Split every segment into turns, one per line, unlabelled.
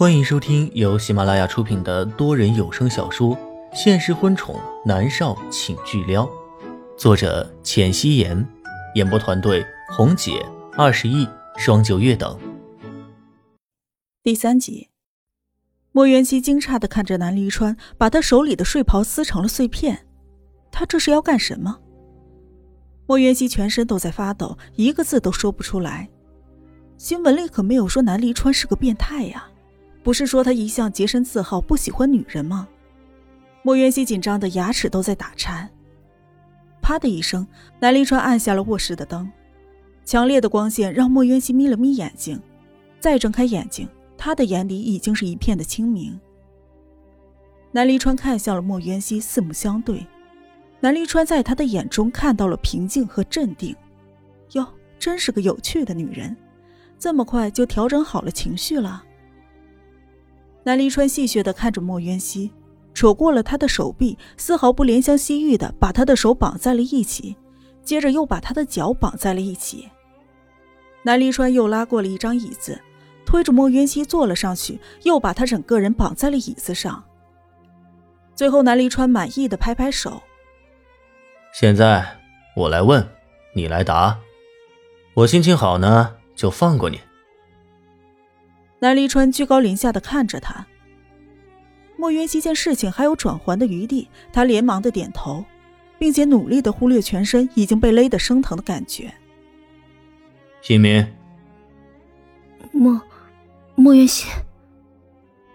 欢迎收听由喜马拉雅出品的多人有声小说《现实婚宠男少请巨撩》，作者：浅汐颜，演播团队：红姐、二十亿、双九月等。
第三集，莫元熙惊诧的看着南离川，把他手里的睡袍撕成了碎片。他这是要干什么？莫元熙全身都在发抖，一个字都说不出来。新闻里可没有说南离川是个变态呀，不是说他一向洁身自好，不喜欢女人吗？莫元熙紧张的牙齿都在打颤。啪的一声，南离川按下了卧室的灯，强烈的光线让莫元熙眯了眯眼睛，再睁开眼睛，他的眼里已经是一片的清明。南离川看向了莫元熙，四目相对。南离川在他的眼中看到了平静和镇定，哟，真是个有趣的女人，这么快就调整好了情绪了。南离川戏谑的看着莫渊熙，扯过了他的手臂，丝毫不怜香惜玉的把他的手绑在了一起，接着又把他的脚绑在了一起。南离川又拉过了一张椅子，推着莫渊熙坐了上去，又把他整个人绑在了椅子上。最后，南离川满意的拍拍手。
现在我来问，你来答。我心情好呢，就放过你。
南离川居高临下的看着他。莫云熙见事情还有转圜的余地，他连忙的点头，并且努力的忽略全身已经被勒得生疼的感觉。
新民，
莫莫云熙，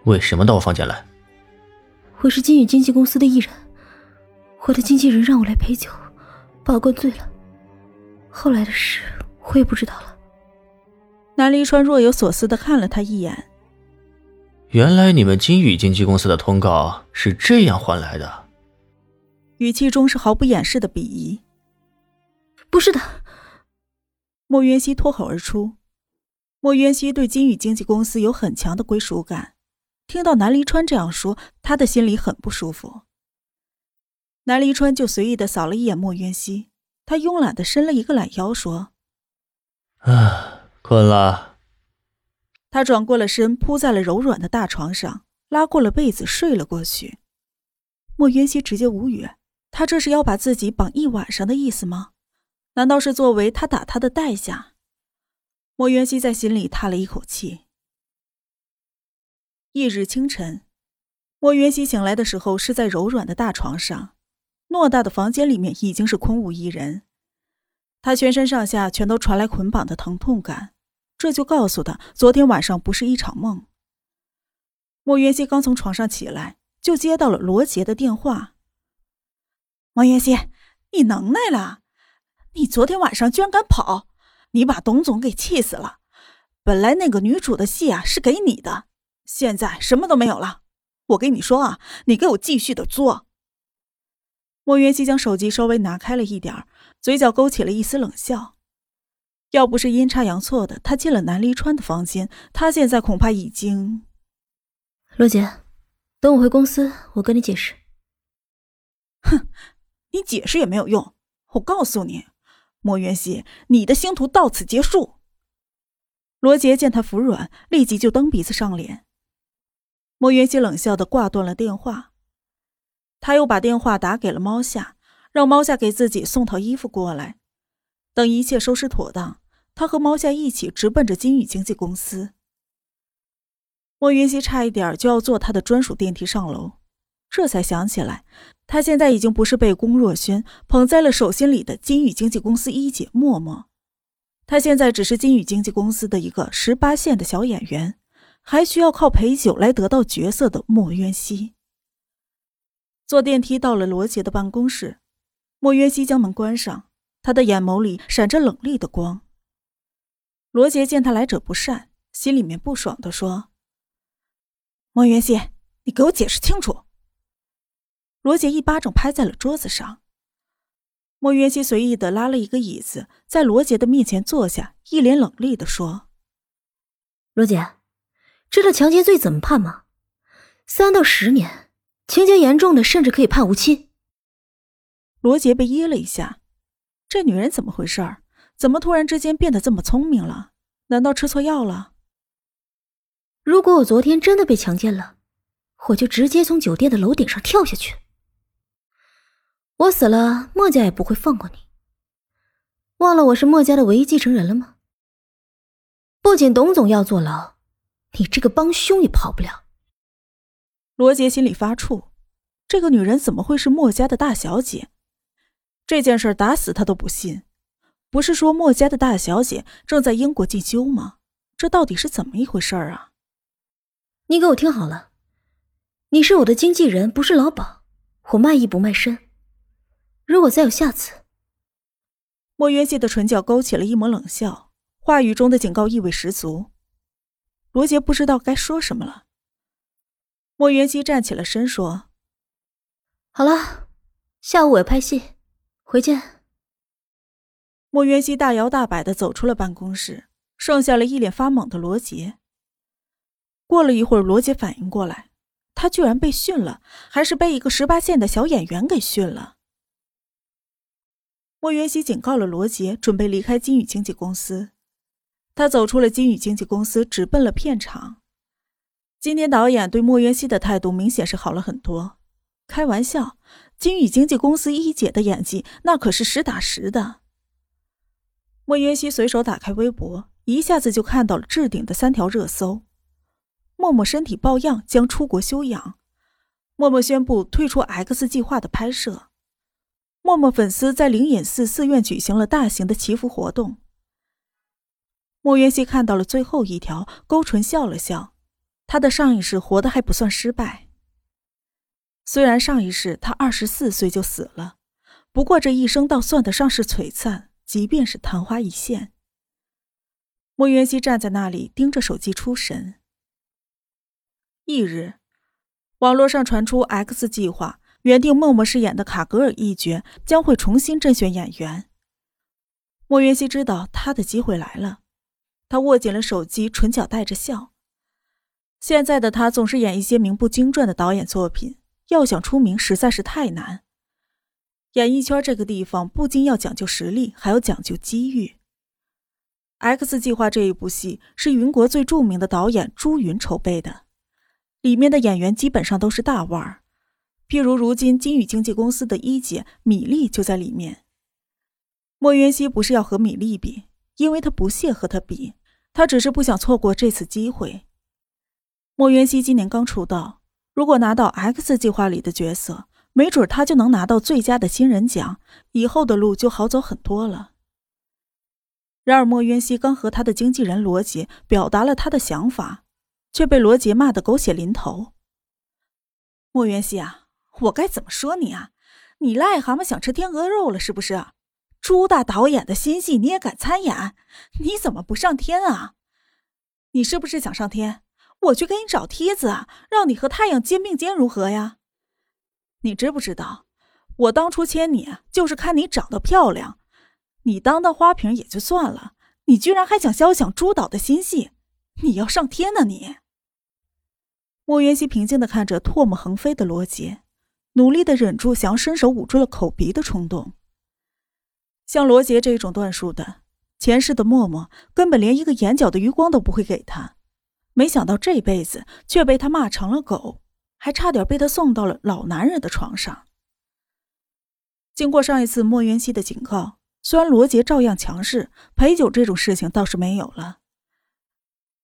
为什么到我房间来？
我是金宇经纪公司的艺人。我的经纪人让我来陪酒，把我灌醉了。后来的事我也不知道了。
南离川若有所思的看了他一眼。
原来你们金宇经纪公司的通告是这样换来的。
语气中是毫不掩饰的鄙夷。
不是的。
莫渊熙脱口而出。莫渊熙对金宇经纪公司有很强的归属感，听到南离川这样说，他的心里很不舒服。南离川就随意的扫了一眼莫渊熙，他慵懒的伸了一个懒腰，说：“
啊，困了。”
他转过了身，扑在了柔软的大床上，拉过了被子睡了过去。莫渊熙直接无语，他这是要把自己绑一晚上的意思吗？难道是作为他打他的代价？莫渊熙在心里叹了一口气。翌日清晨，莫渊熙醒来的时候是在柔软的大床上。偌大的房间里面已经是空无一人，他全身上下全都传来捆绑的疼痛感，这就告诉他昨天晚上不是一场梦。莫元熙刚从床上起来，就接到了罗杰的电话。莫元熙，你能耐了！你昨天晚上居然敢跑，你把董总给气死了。本来那个女主的戏啊是给你的，现在什么都没有了。我跟你说啊，你给我继续的作。莫元熙将手机稍微拿开了一点嘴角勾起了一丝冷笑。要不是阴差阳错的，他进了南离川的房间，他现在恐怕已经……
罗杰，等我回公司，我跟你解释。
哼，你解释也没有用。我告诉你，莫元熙，你的星途到此结束。罗杰见他服软，立即就蹬鼻子上脸。莫元熙冷笑的挂断了电话。他又把电话打给了猫夏，让猫夏给自己送套衣服过来。等一切收拾妥当，他和猫夏一起直奔着金宇经纪公司。莫云熙差一点就要坐他的专属电梯上楼，这才想起来，他现在已经不是被龚若轩捧在了手心里的金宇经纪公司一姐默默，他现在只是金宇经纪公司的一个十八线的小演员，还需要靠陪酒来得到角色的莫渊熙。坐电梯到了罗杰的办公室，莫渊熙将门关上，他的眼眸里闪着冷厉的光。罗杰见他来者不善，心里面不爽的说：“莫元熙，你给我解释清楚。”罗杰一巴掌拍在了桌子上。莫元熙随意的拉了一个椅子，在罗杰的面前坐下，一脸冷厉的说：“
罗杰，知道强奸罪怎么判吗？三到十年。”情节严重的，甚至可以判无期。
罗杰被噎了一下，这女人怎么回事儿？怎么突然之间变得这么聪明了？难道吃错药了？
如果我昨天真的被强奸了，我就直接从酒店的楼顶上跳下去。我死了，墨家也不会放过你。忘了我是墨家的唯一继承人了吗？不仅董总要坐牢，你这个帮凶也跑不了。
罗杰心里发怵，这个女人怎么会是墨家的大小姐？这件事打死他都不信。不是说墨家的大小姐正在英国进修吗？这到底是怎么一回事啊？
你给我听好了，你是我的经纪人，不是老鸨，我卖艺不卖身。如果再有下次，
莫渊熙的唇角勾起了一抹冷笑，话语中的警告意味十足。罗杰不知道该说什么了。莫渊熙站起了身，说：“
好了，下午我要拍戏，回见。”
莫渊熙大摇大摆的走出了办公室，剩下了一脸发懵的罗杰。过了一会儿，罗杰反应过来，他居然被训了，还是被一个十八线的小演员给训了。莫渊熙警告了罗杰，准备离开金宇经纪公司。他走出了金宇经纪公司，直奔了片场。今天导演对莫渊熙的态度明显是好了很多。开玩笑，金宇经纪公司一姐的演技那可是实打实的。莫云熙随手打开微博，一下子就看到了置顶的三条热搜：默默身体抱恙，将出国休养；默默宣布退出 X 计划的拍摄；默默粉丝在灵隐寺寺院举行了大型的祈福活动。莫云熙看到了最后一条，勾唇笑了笑。他的上一世活得还不算失败，虽然上一世他二十四岁就死了，不过这一生倒算得上是璀璨。即便是昙花一现，莫元熙站在那里盯着手机出神。翌日，网络上传出 X 计划原定默默饰演的卡格尔一角将会重新甄选演员。莫元熙知道他的机会来了，他握紧了手机，唇角带着笑。现在的他总是演一些名不经传的导演作品，要想出名实在是太难。演艺圈这个地方不仅要讲究实力，还要讲究机遇。X 计划这一部戏是云国最著名的导演朱云筹备的，里面的演员基本上都是大腕儿，譬如如今金宇经纪公司的一姐米粒就在里面。莫渊熙不是要和米粒比，因为他不屑和他比，他只是不想错过这次机会。莫渊熙今年刚出道，如果拿到 X 计划里的角色。没准他就能拿到最佳的新人奖，以后的路就好走很多了。然而莫渊熙刚和他的经纪人罗杰表达了他的想法，却被罗杰骂得狗血淋头。莫渊熙啊，我该怎么说你啊？你癞蛤蟆想吃天鹅肉了是不是？朱大导演的新戏你也敢参演？你怎么不上天啊？你是不是想上天？我去给你找梯子，让你和太阳肩并肩，如何呀？你知不知道，我当初签你就是看你长得漂亮，你当当花瓶也就算了，你居然还想肖想朱导的新戏，你要上天呢你！莫元熙平静的看着唾沫横飞的罗杰，努力的忍住想要伸手捂住了口鼻的冲动。像罗杰这种段数的，前世的默默根本连一个眼角的余光都不会给他，没想到这辈子却被他骂成了狗。还差点被他送到了老男人的床上。经过上一次莫元熙的警告，虽然罗杰照样强势，陪酒这种事情倒是没有了。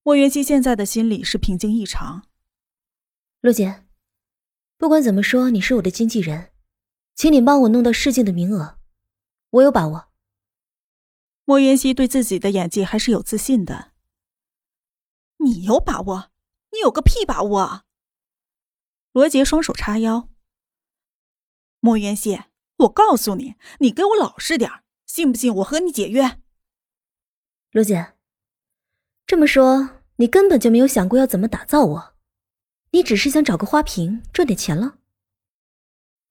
莫元熙现在的心里是平静异常。
罗杰，不管怎么说，你是我的经纪人，请你帮我弄到试镜的名额，我有把握。
莫元熙对自己的演技还是有自信的。你有把握？你有个屁把握！罗杰双手叉腰。莫元熙，我告诉你，你给我老实点信不信我和你解约？
罗姐，这么说，你根本就没有想过要怎么打造我，你只是想找个花瓶赚点钱了？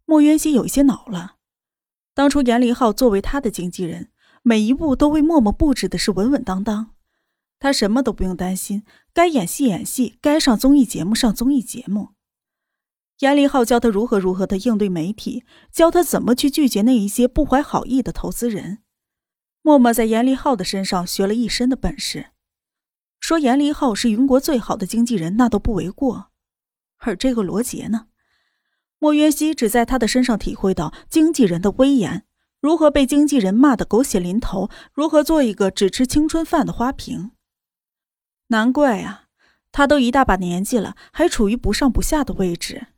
莫元熙有一些恼了。当初严凌浩作为他的经纪人，每一步都为默默布置的是稳稳当当，他什么都不用担心，该演戏演戏，该上综艺节目上综艺节目。严立浩教他如何如何的应对媒体，教他怎么去拒绝那一些不怀好意的投资人。默默在严立浩的身上学了一身的本事。说严立浩是云国最好的经纪人，那都不为过。而这个罗杰呢？莫渊熙只在他的身上体会到经纪人的威严，如何被经纪人骂得狗血淋头，如何做一个只吃青春饭的花瓶。难怪啊，他都一大把年纪了，还处于不上不下的位置。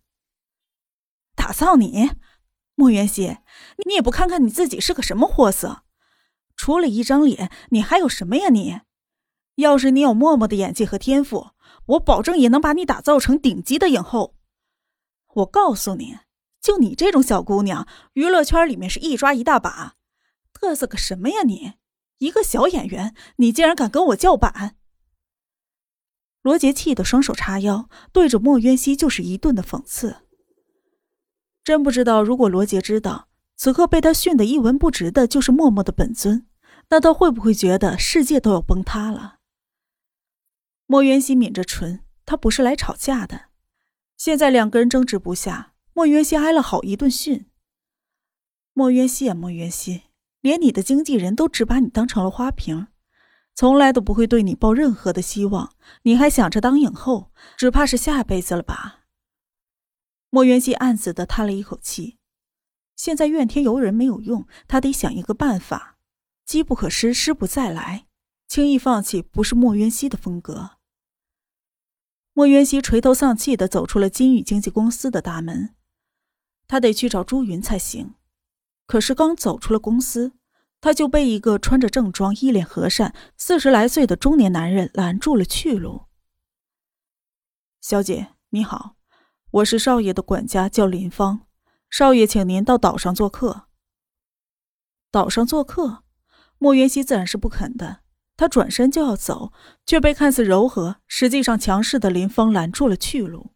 打造你，莫元熙，你也不看看你自己是个什么货色？除了一张脸，你还有什么呀？你，要是你有默默的演技和天赋，我保证也能把你打造成顶级的影后。我告诉你，就你这种小姑娘，娱乐圈里面是一抓一大把。嘚瑟个什么呀你？一个小演员，你竟然敢跟我叫板！罗杰气得双手叉腰，对着莫渊熙就是一顿的讽刺。真不知道，如果罗杰知道此刻被他训得一文不值的就是默默的本尊。那他会不会觉得世界都要崩塌了？莫渊熙抿着唇，他不是来吵架的。现在两个人争执不下，莫渊熙挨了好一顿训。莫渊熙啊，莫渊熙，连你的经纪人都只把你当成了花瓶，从来都不会对你抱任何的希望，你还想着当影后，只怕是下辈子了吧？莫元熙暗自的叹了一口气，现在怨天尤人没有用，他得想一个办法。机不可失，失不再来。轻易放弃不是莫元熙的风格。莫元熙垂头丧气的走出了金宇经纪公司的大门，他得去找朱云才行。可是刚走出了公司，他就被一个穿着正装、一脸和善、四十来岁的中年男人拦住了去路。小姐你好，我是少爷的管家，叫林芳。少爷请您到岛上做客。岛上做客。莫元熙自然是不肯的，他转身就要走，却被看似柔和，实际上强势的林峰拦住了去路。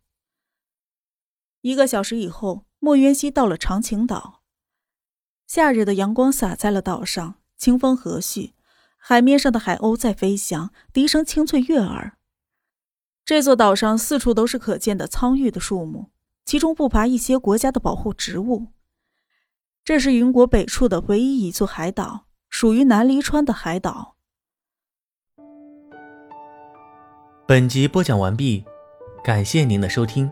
一个小时以后，莫元熙到了长青岛，夏日的阳光洒在了岛上，清风和煦，海面上的海鸥在飞翔，笛声清脆悦耳。这座岛上四处都是可见的苍郁的树木，其中不乏一些国家的保护植物。这是云国北处的唯一一座海岛。属于南离川的海岛。
本集播讲完毕，感谢您的收听。